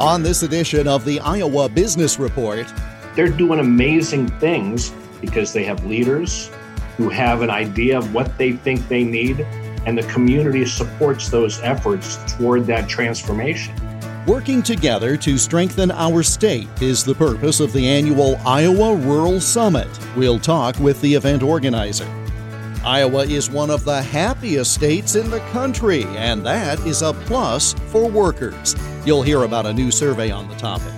On this edition of the Iowa Business Report, they're doing amazing things because they have leaders who have an idea of what they think they need, and the community supports those efforts toward that transformation. Working together to strengthen our state is the purpose of the annual Iowa Rural Summit. We'll talk with the event organizer. Iowa is one of the happiest states in the country, and that is a plus for workers. You'll hear about a new survey on the topic.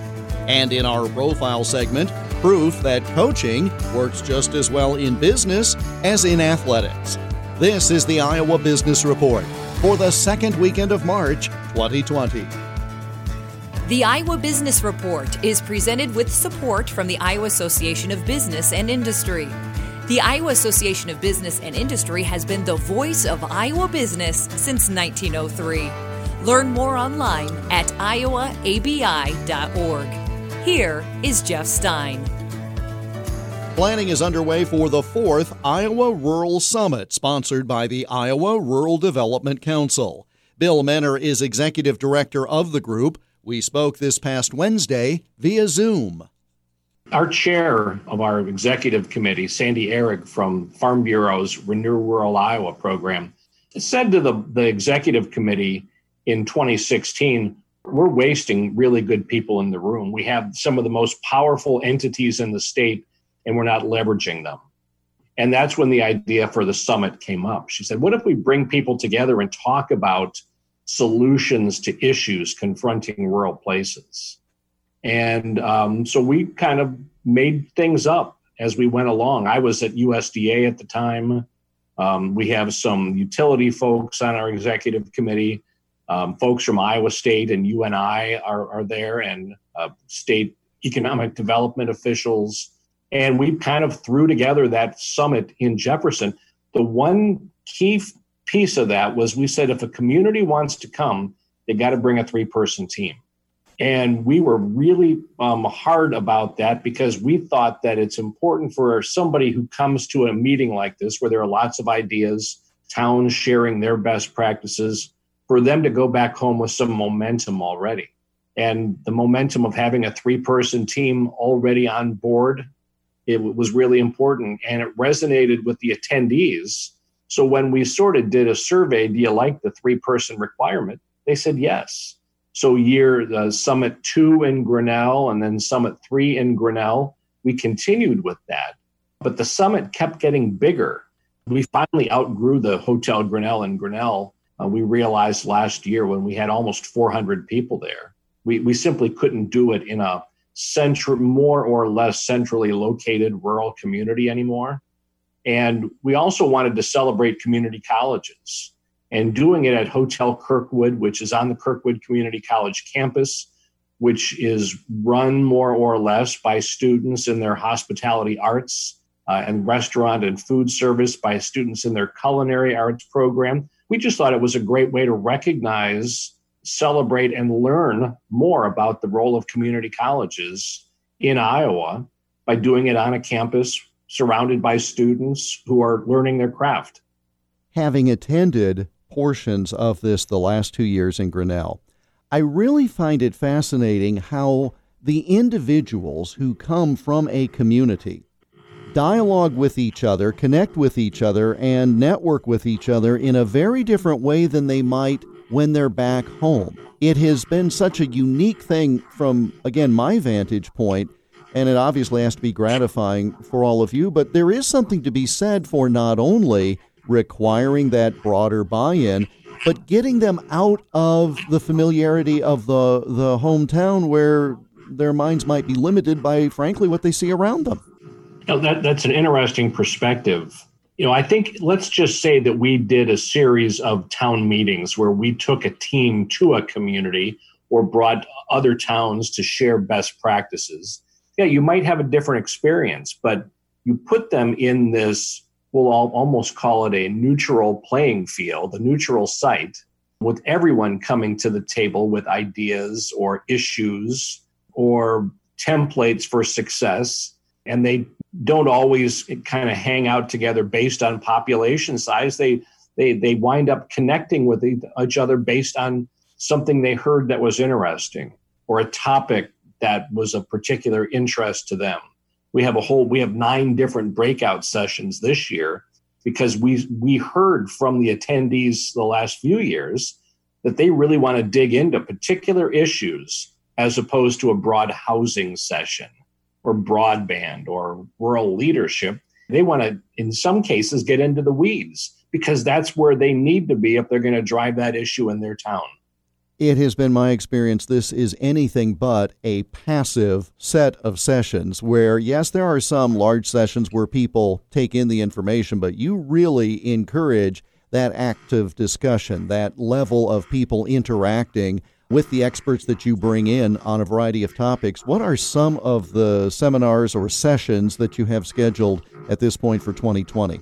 And in our profile segment, proof that coaching works just as well in business as in athletics. This is the Iowa Business Report for the second weekend of March 2020. The Iowa Business Report is presented with support from the Iowa Association of Business and Industry. The Iowa Association of Business and Industry has been the voice of Iowa business since 1903. Learn more online at iowaabi.org. Here is Jeff Stein. Planning is underway for the fourth Iowa Rural Summit, sponsored by the Iowa Rural Development Council. Bill Menner is executive director of the group. We spoke this past Wednesday via Zoom. Our chair of our executive committee, Sandy Ehrig from Farm Bureau's Renew Rural Iowa program, said to the, the executive committee in 2016, we're wasting really good people in the room. We have some of the most powerful entities in the state, and we're not leveraging them. And that's when the idea for the summit came up. She said, What if we bring people together and talk about solutions to issues confronting rural places? And um, so we kind of made things up as we went along. I was at USDA at the time. Um, we have some utility folks on our executive committee. Um, folks from Iowa State and UNI are, are there, and uh, state economic development officials. And we kind of threw together that summit in Jefferson. The one key piece of that was we said if a community wants to come, they got to bring a three person team. And we were really um, hard about that because we thought that it's important for somebody who comes to a meeting like this, where there are lots of ideas, towns sharing their best practices, for them to go back home with some momentum already. And the momentum of having a three person team already on board, it was really important. And it resonated with the attendees. So when we sort of did a survey, do you like the three person requirement? They said yes. So year uh, the Summit two in Grinnell and then Summit three in Grinnell, we continued with that. But the summit kept getting bigger. We finally outgrew the Hotel Grinnell in Grinnell. Uh, we realized last year when we had almost 400 people there, we, we simply couldn't do it in a central, more or less centrally located rural community anymore. And we also wanted to celebrate community colleges and doing it at Hotel Kirkwood, which is on the Kirkwood Community College campus, which is run more or less by students in their hospitality arts uh, and restaurant and food service, by students in their culinary arts program. We just thought it was a great way to recognize, celebrate, and learn more about the role of community colleges in Iowa by doing it on a campus surrounded by students who are learning their craft. Having attended portions of this the last two years in Grinnell. I really find it fascinating how the individuals who come from a community dialogue with each other, connect with each other, and network with each other in a very different way than they might when they're back home. It has been such a unique thing from, again, my vantage point, and it obviously has to be gratifying for all of you, but there is something to be said for not only requiring that broader buy-in, but getting them out of the familiarity of the the hometown where their minds might be limited by frankly what they see around them. That that's an interesting perspective. You know, I think let's just say that we did a series of town meetings where we took a team to a community or brought other towns to share best practices. Yeah, you might have a different experience, but you put them in this we'll almost call it a neutral playing field, a neutral site, with everyone coming to the table with ideas or issues or templates for success. And they don't always kind of hang out together based on population size. They they they wind up connecting with each other based on something they heard that was interesting or a topic that was of particular interest to them. We have a whole we have nine different breakout sessions this year because we we heard from the attendees the last few years that they really want to dig into particular issues as opposed to a broad housing session or broadband or rural leadership. They want to, in some cases, get into the weeds because that's where they need to be if they're going to drive that issue in their town. It has been my experience this is anything but a passive set of sessions where, yes, there are some large sessions where people take in the information, but you really encourage that active discussion, that level of people interacting with the experts that you bring in on a variety of topics. What are some of the seminars or sessions that you have scheduled at this point for 2020?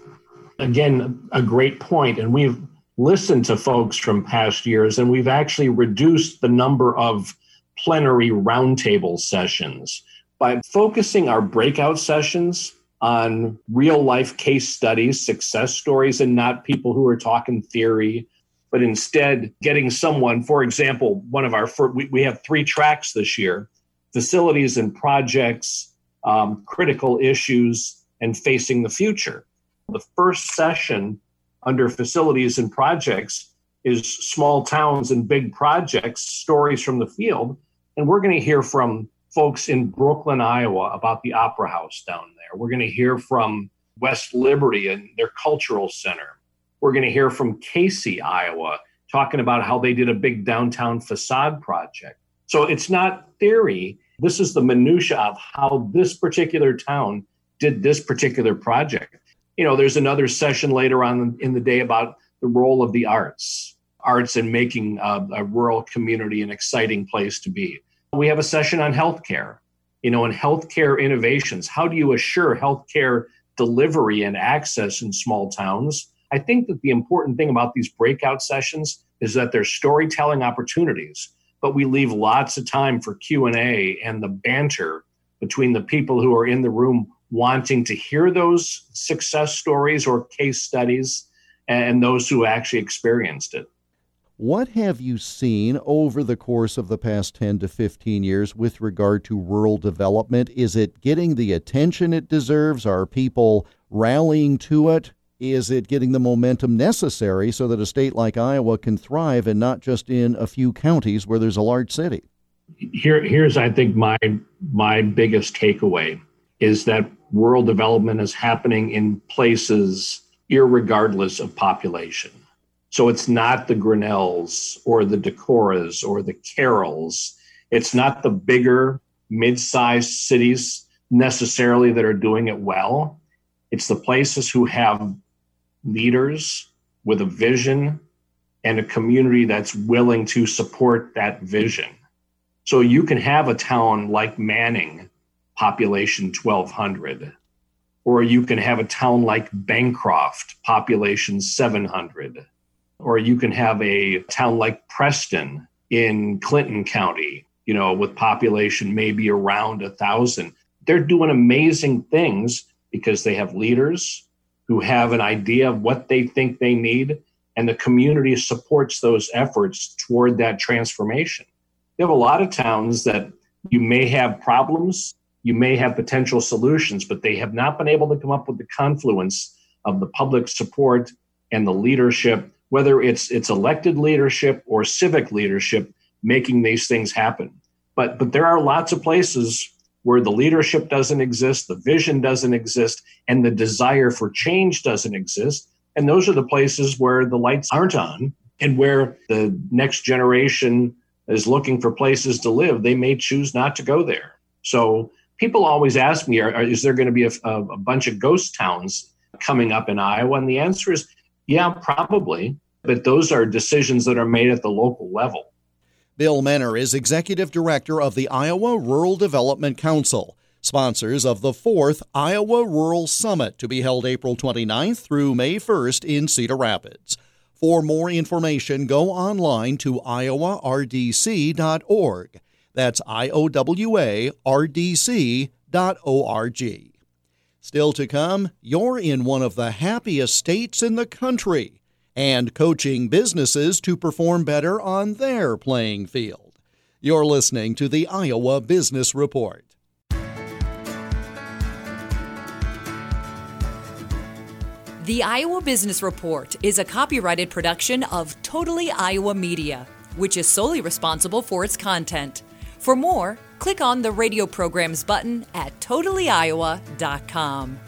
Again, a great point, and we've listened to folks from past years, and we've actually reduced the number of plenary roundtable sessions by focusing our breakout sessions on real life case studies, success stories, and not people who are talking theory, but instead getting someone, for example, one of our, we, we have three tracks this year facilities and projects, um, critical issues, and facing the future. The first session under facilities and projects is small towns and big projects, stories from the field. And we're going to hear from folks in Brooklyn, Iowa about the Opera House down there. We're going to hear from West Liberty and their cultural center. We're going to hear from Casey, Iowa, talking about how they did a big downtown facade project. So it's not theory. This is the minutia of how this particular town did this particular project. You know, there's another session later on in the day about the role of the arts, arts in making a, a rural community an exciting place to be. We have a session on healthcare, you know, and healthcare innovations. How do you assure healthcare delivery and access in small towns? I think that the important thing about these breakout sessions is that they're storytelling opportunities, but we leave lots of time for Q&A and the banter between the people who are in the room wanting to hear those success stories or case studies and those who actually experienced it. What have you seen over the course of the past 10 to 15 years with regard to rural development? Is it getting the attention it deserves? Are people rallying to it? Is it getting the momentum necessary so that a state like Iowa can thrive and not just in a few counties where there's a large city? Here, here's I think my my biggest takeaway is that rural development is happening in places irregardless of population. So it's not the Grinnells or the Decorahs or the Carrolls. It's not the bigger mid-sized cities necessarily that are doing it well. It's the places who have leaders with a vision and a community that's willing to support that vision. So you can have a town like Manning, population 1200, or you can have a town like Bancroft, population 700 or you can have a town like Preston in Clinton County, you know, with population maybe around a thousand. They're doing amazing things because they have leaders who have an idea of what they think they need, and the community supports those efforts toward that transformation. You have a lot of towns that you may have problems, you may have potential solutions, but they have not been able to come up with the confluence of the public support and the leadership whether it's it's elected leadership or civic leadership making these things happen. But but there are lots of places where the leadership doesn't exist, the vision doesn't exist, and the desire for change doesn't exist. And those are the places where the lights aren't on and where the next generation is looking for places to live. They may choose not to go there. So people always ask me, are, is there going to be a, a bunch of ghost towns coming up in Iowa? And the answer is yeah, probably. But those are decisions that are made at the local level. Bill Menner is executive director of the Iowa Rural Development Council, sponsors of the fourth Iowa Rural Summit to be held April 29th through May 1st in Cedar Rapids. For more information, go online to iowardc.org. That's I O W A R D C dot O R G. Still to come, you're in one of the happiest states in the country and coaching businesses to perform better on their playing field. You're listening to the Iowa Business Report. The Iowa Business Report is a copyrighted production of Totally Iowa Media, which is solely responsible for its content. For more, click on the radio programs button at totallyiowa.com.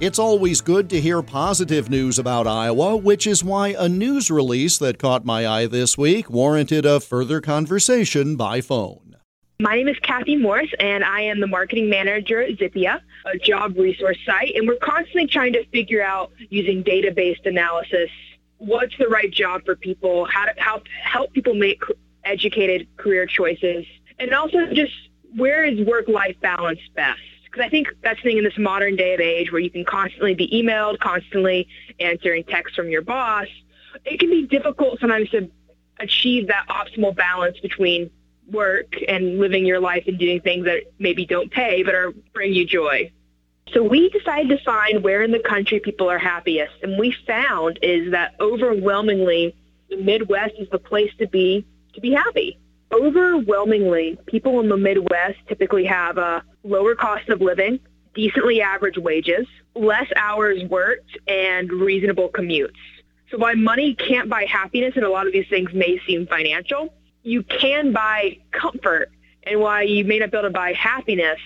It's always good to hear positive news about Iowa, which is why a news release that caught my eye this week warranted a further conversation by phone. My name is Kathy Morris, and I am the marketing manager at Zippia, a job resource site. And we're constantly trying to figure out using data-based analysis what's the right job for people, how to how help people make educated career choices, and also just where is work-life balance best because I think that's the thing in this modern day of age where you can constantly be emailed, constantly answering texts from your boss. It can be difficult sometimes to achieve that optimal balance between work and living your life and doing things that maybe don't pay but are bring you joy. So we decided to find where in the country people are happiest, and we found is that overwhelmingly the Midwest is the place to be to be happy overwhelmingly, people in the Midwest typically have a lower cost of living, decently average wages, less hours worked, and reasonable commutes. So while money can't buy happiness, and a lot of these things may seem financial, you can buy comfort. And while you may not be able to buy happiness,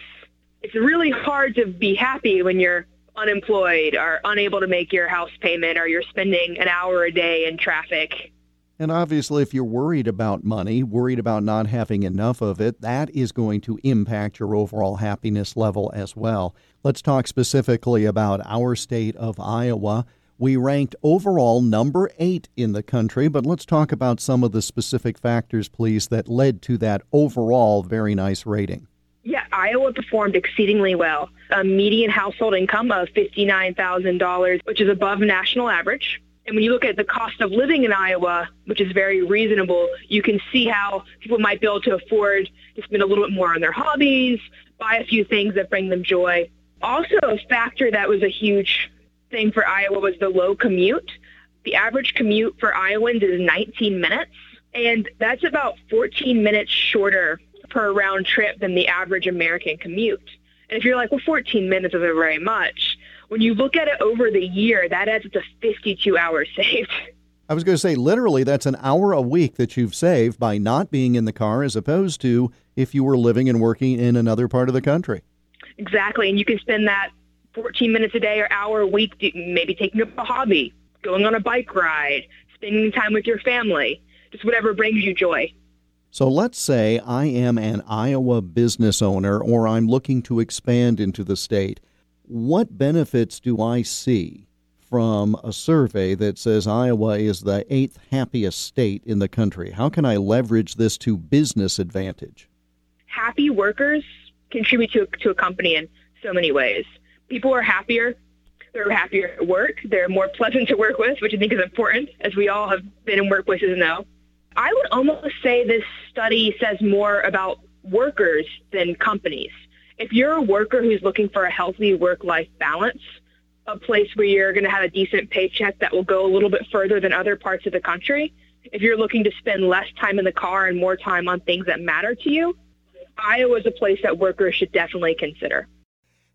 it's really hard to be happy when you're unemployed or unable to make your house payment or you're spending an hour a day in traffic and obviously, if you're worried about money, worried about not having enough of it, that is going to impact your overall happiness level as well. Let's talk specifically about our state of Iowa. We ranked overall number eight in the country, but let's talk about some of the specific factors, please, that led to that overall very nice rating. Yeah, Iowa performed exceedingly well. A median household income of $59,000, which is above national average. And when you look at the cost of living in Iowa, which is very reasonable, you can see how people might be able to afford to spend a little bit more on their hobbies, buy a few things that bring them joy. Also, a factor that was a huge thing for Iowa was the low commute. The average commute for Iowans is 19 minutes, and that's about 14 minutes shorter per round trip than the average American commute. And if you're like, well, 14 minutes isn't very much, when you look at it over the year, that adds up to 52 hours saved. I was going to say, literally, that's an hour a week that you've saved by not being in the car as opposed to if you were living and working in another part of the country. Exactly. And you can spend that 14 minutes a day or hour a week maybe taking up a hobby, going on a bike ride, spending time with your family, just whatever brings you joy. So let's say I am an Iowa business owner or I'm looking to expand into the state what benefits do I see from a survey that says Iowa is the eighth happiest state in the country? How can I leverage this to business advantage? Happy workers contribute to, to a company in so many ways. People are happier. They're happier at work. They're more pleasant to work with, which I think is important, as we all have been in workplaces and know. I would almost say this study says more about workers than companies if you're a worker who's looking for a healthy work-life balance, a place where you're going to have a decent paycheck that will go a little bit further than other parts of the country, if you're looking to spend less time in the car and more time on things that matter to you, Iowa is a place that workers should definitely consider.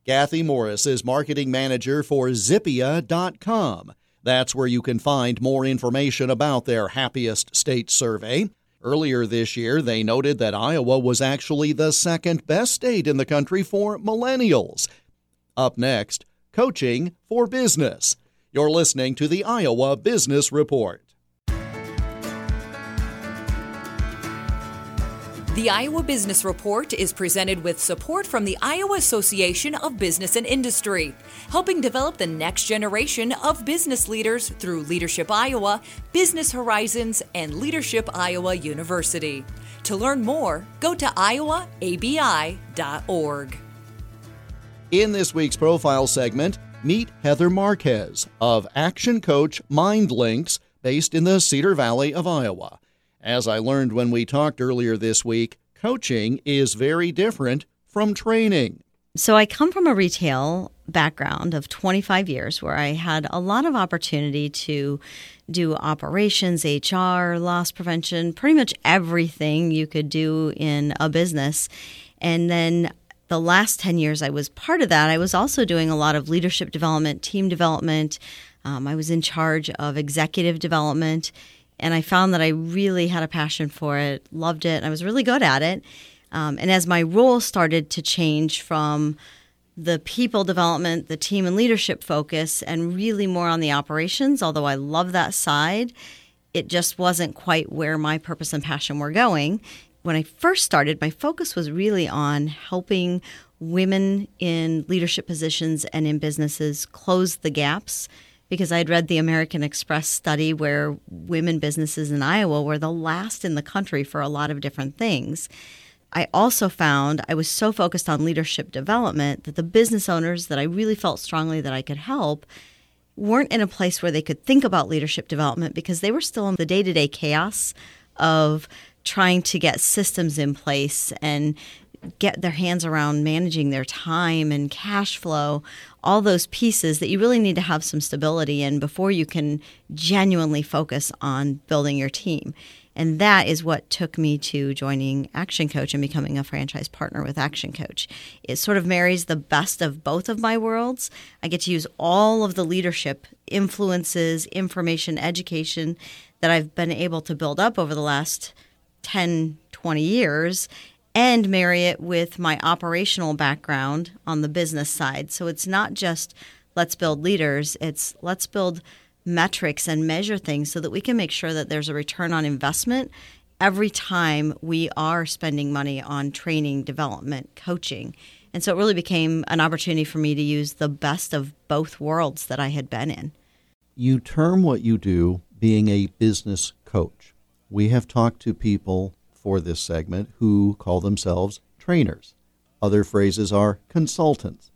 Kathy Morris is marketing manager for Zippia.com. That's where you can find more information about their happiest state survey. Earlier this year, they noted that Iowa was actually the second best state in the country for millennials. Up next, coaching for business. You're listening to the Iowa Business Report. The Iowa Business Report is presented with support from the Iowa Association of Business and Industry, helping develop the next generation of business leaders through Leadership Iowa, Business Horizons, and Leadership Iowa University. To learn more, go to iowaabi.org. In this week's profile segment, meet Heather Marquez of Action Coach MindLinks, based in the Cedar Valley of Iowa. As I learned when we talked earlier this week, coaching is very different from training. So I come from a retail background of 25 years where I had a lot of opportunity to do operations, HR, loss prevention, pretty much everything you could do in a business. And then the last 10 years I was part of that, I was also doing a lot of leadership development, team development. Um, I was in charge of executive development. And I found that I really had a passion for it, loved it, and I was really good at it. Um, and as my role started to change from the people development, the team and leadership focus, and really more on the operations, although I love that side, it just wasn't quite where my purpose and passion were going. When I first started, my focus was really on helping women in leadership positions and in businesses close the gaps because I'd read the American Express study where women businesses in Iowa were the last in the country for a lot of different things. I also found I was so focused on leadership development that the business owners that I really felt strongly that I could help weren't in a place where they could think about leadership development because they were still in the day to day chaos of trying to get systems in place and get their hands around managing their time and cash flow, all those pieces that you really need to have some stability in before you can genuinely focus on building your team. And that is what took me to joining Action Coach and becoming a franchise partner with Action Coach. It sort of marries the best of both of my worlds. I get to use all of the leadership influences, information, education that I've been able to build up over the last 10, 20 years and marry it with my operational background on the business side. So it's not just let's build leaders, it's let's build metrics and measure things so that we can make sure that there's a return on investment every time we are spending money on training, development, coaching. And so it really became an opportunity for me to use the best of both worlds that I had been in. You term what you do being a business coach. We have talked to people for this segment who call themselves trainers. Other phrases are consultants.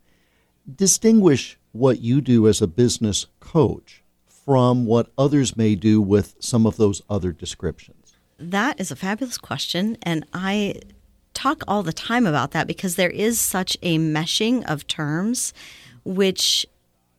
Distinguish what you do as a business coach from what others may do with some of those other descriptions? That is a fabulous question. And I talk all the time about that because there is such a meshing of terms which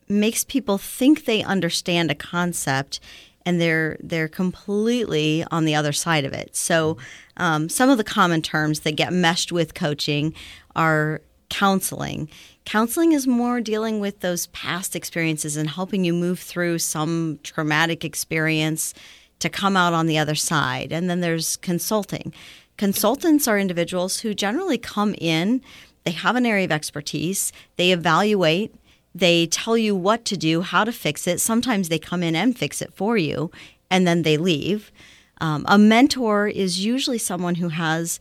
makes people think they understand a concept and they're they're completely on the other side of it. So um, some of the common terms that get meshed with coaching are counseling. Counseling is more dealing with those past experiences and helping you move through some traumatic experience to come out on the other side. And then there's consulting. Consultants are individuals who generally come in, they have an area of expertise, they evaluate, they tell you what to do, how to fix it. Sometimes they come in and fix it for you, and then they leave. Um, a mentor is usually someone who has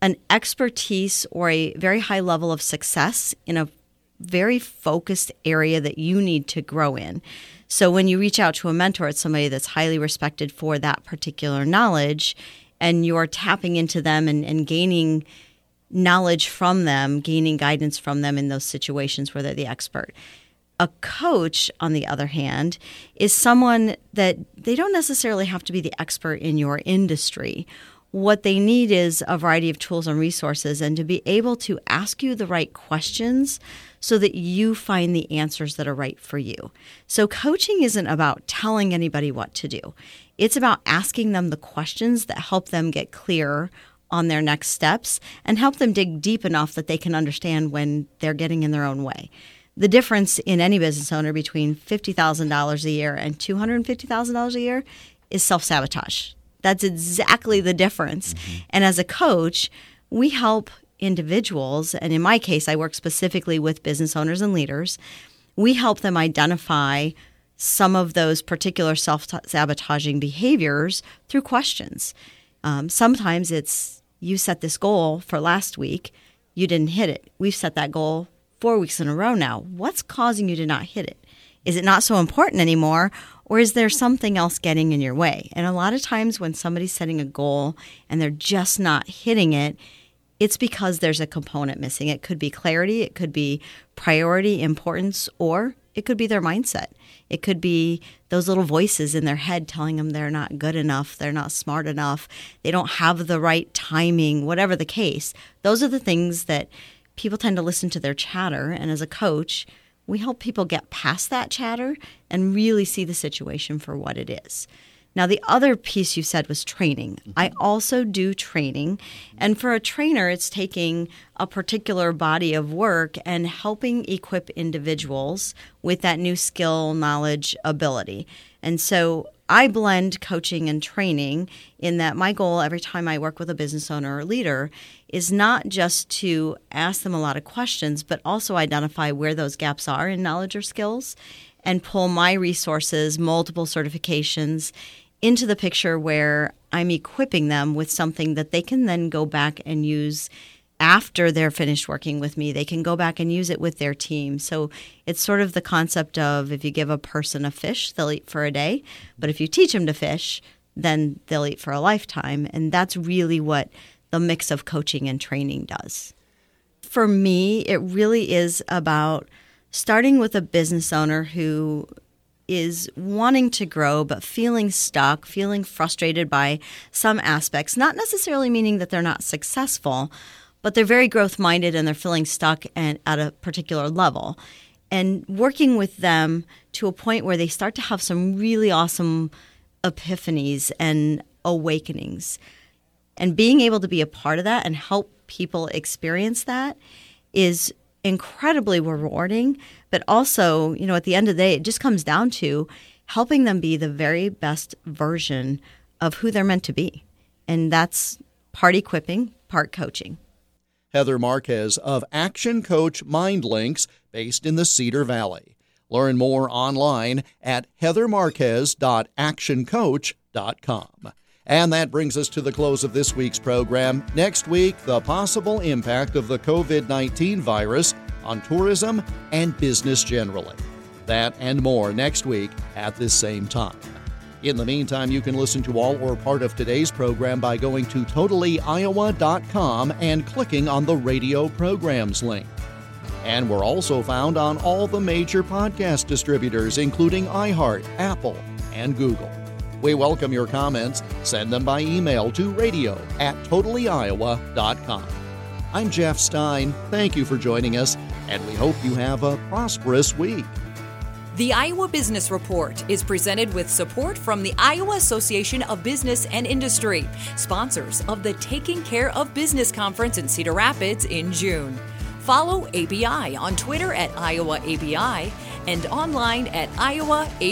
an expertise or a very high level of success in a very focused area that you need to grow in. So when you reach out to a mentor, it's somebody that's highly respected for that particular knowledge, and you're tapping into them and, and gaining knowledge from them, gaining guidance from them in those situations where they're the expert. A coach, on the other hand, is someone that they don't necessarily have to be the expert in your industry what they need is a variety of tools and resources and to be able to ask you the right questions so that you find the answers that are right for you. So, coaching isn't about telling anybody what to do, it's about asking them the questions that help them get clear on their next steps and help them dig deep enough that they can understand when they're getting in their own way. The difference in any business owner between $50,000 a year and $250,000 a year is self sabotage. That's exactly the difference. Mm-hmm. And as a coach, we help individuals, and in my case, I work specifically with business owners and leaders. We help them identify some of those particular self sabotaging behaviors through questions. Um, sometimes it's you set this goal for last week, you didn't hit it. We've set that goal four weeks in a row now. What's causing you to not hit it? Is it not so important anymore? Or is there something else getting in your way? And a lot of times when somebody's setting a goal and they're just not hitting it, it's because there's a component missing. It could be clarity, it could be priority, importance, or it could be their mindset. It could be those little voices in their head telling them they're not good enough, they're not smart enough, they don't have the right timing, whatever the case. Those are the things that people tend to listen to their chatter. And as a coach, we help people get past that chatter and really see the situation for what it is. Now, the other piece you said was training. I mm-hmm. also do training. And for a trainer, it's taking a particular body of work and helping equip individuals with that new skill, knowledge, ability. And so I blend coaching and training in that my goal every time I work with a business owner or leader is not just to ask them a lot of questions, but also identify where those gaps are in knowledge or skills and pull my resources, multiple certifications into the picture where I'm equipping them with something that they can then go back and use after they're finished working with me. They can go back and use it with their team. So it's sort of the concept of if you give a person a fish, they'll eat for a day. But if you teach them to fish, then they'll eat for a lifetime. And that's really what the mix of coaching and training does. For me, it really is about starting with a business owner who is wanting to grow but feeling stuck, feeling frustrated by some aspects, not necessarily meaning that they're not successful, but they're very growth minded and they're feeling stuck and at a particular level. And working with them to a point where they start to have some really awesome epiphanies and awakenings. And being able to be a part of that and help people experience that is incredibly rewarding, but also, you know, at the end of the day, it just comes down to helping them be the very best version of who they're meant to be. And that's part equipping, part coaching. Heather Marquez of Action Coach Mind Links, based in the Cedar Valley. Learn more online at heathermarquez.actioncoach.com. And that brings us to the close of this week's program. Next week, the possible impact of the COVID 19 virus on tourism and business generally. That and more next week at this same time. In the meantime, you can listen to all or part of today's program by going to totallyiowa.com and clicking on the radio programs link. And we're also found on all the major podcast distributors, including iHeart, Apple, and Google. We welcome your comments. Send them by email to radio at totallyiowa.com. I'm Jeff Stein. Thank you for joining us, and we hope you have a prosperous week. The Iowa Business Report is presented with support from the Iowa Association of Business and Industry, sponsors of the Taking Care of Business Conference in Cedar Rapids in June. Follow ABI on Twitter at IowaABI and online at iowaabi.org.